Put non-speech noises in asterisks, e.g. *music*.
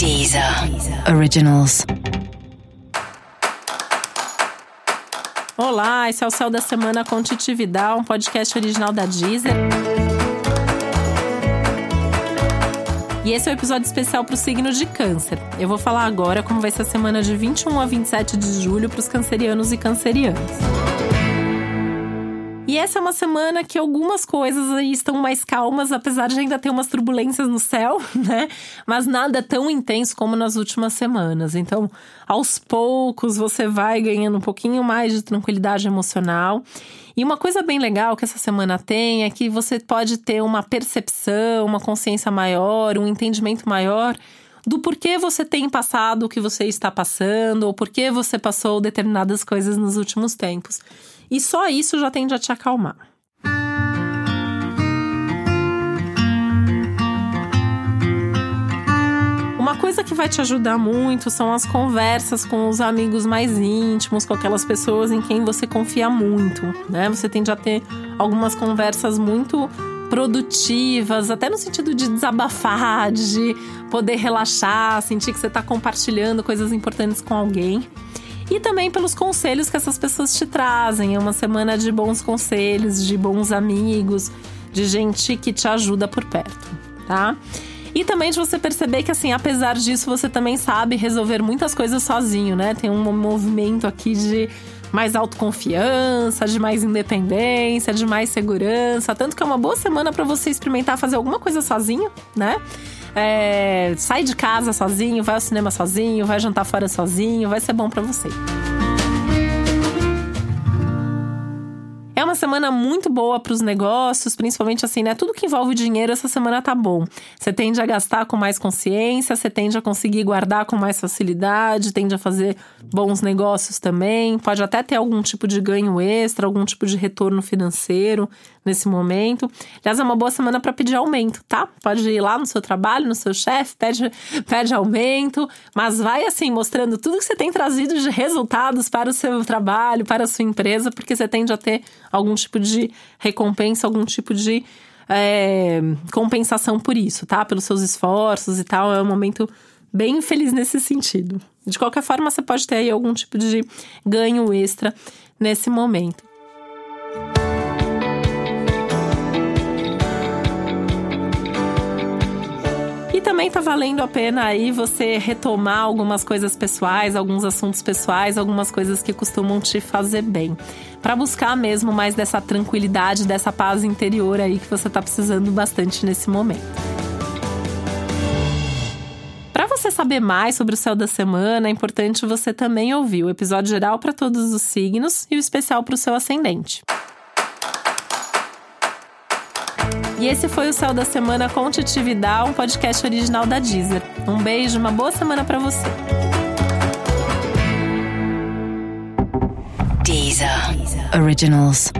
Deezer Originals. Olá, esse é o Céu da Semana com Titi Vidal, um podcast original da Deezer. E esse é o um episódio especial para o signo de Câncer. Eu vou falar agora como vai ser a semana de 21 a 27 de julho para os cancerianos e cancerianas. E essa é uma semana que algumas coisas aí estão mais calmas, apesar de ainda ter umas turbulências no céu, *laughs* né? Mas nada tão intenso como nas últimas semanas. Então, aos poucos, você vai ganhando um pouquinho mais de tranquilidade emocional. E uma coisa bem legal que essa semana tem é que você pode ter uma percepção, uma consciência maior, um entendimento maior do porquê você tem passado o que você está passando, ou porquê você passou determinadas coisas nos últimos tempos. E só isso já tende a te acalmar. Uma coisa que vai te ajudar muito são as conversas com os amigos mais íntimos, com aquelas pessoas em quem você confia muito, né? Você tende a ter algumas conversas muito produtivas, até no sentido de desabafar, de poder relaxar, sentir que você está compartilhando coisas importantes com alguém e também pelos conselhos que essas pessoas te trazem. É uma semana de bons conselhos, de bons amigos, de gente que te ajuda por perto, tá? E também de você perceber que, assim, apesar disso, você também sabe resolver muitas coisas sozinho, né? Tem um movimento aqui de mais autoconfiança, de mais independência, de mais segurança. Tanto que é uma boa semana para você experimentar fazer alguma coisa sozinho, né? É, sai de casa sozinho, vai ao cinema sozinho, vai jantar fora sozinho, vai ser bom para você. Semana muito boa para os negócios, principalmente assim, né? Tudo que envolve dinheiro essa semana tá bom. Você tende a gastar com mais consciência, você tende a conseguir guardar com mais facilidade, tende a fazer bons negócios também, pode até ter algum tipo de ganho extra, algum tipo de retorno financeiro nesse momento. Aliás, é uma boa semana para pedir aumento, tá? Pode ir lá no seu trabalho, no seu chefe, pede, pede aumento, mas vai assim, mostrando tudo que você tem trazido de resultados para o seu trabalho, para a sua empresa, porque você tende a ter algum tipo de recompensa, algum tipo de é, compensação por isso, tá? Pelos seus esforços e tal. É um momento bem feliz nesse sentido. De qualquer forma, você pode ter aí algum tipo de ganho extra nesse momento. Também tá valendo a pena aí você retomar algumas coisas pessoais, alguns assuntos pessoais, algumas coisas que costumam te fazer bem. para buscar mesmo mais dessa tranquilidade, dessa paz interior aí que você tá precisando bastante nesse momento. Você saber mais sobre o céu da semana, é importante você também ouvir o episódio geral para todos os signos e o especial para o seu ascendente. E esse foi o Céu da Semana com Titi Vidal, um podcast original da Deezer. Um beijo, uma boa semana para você. Deezer. Originals.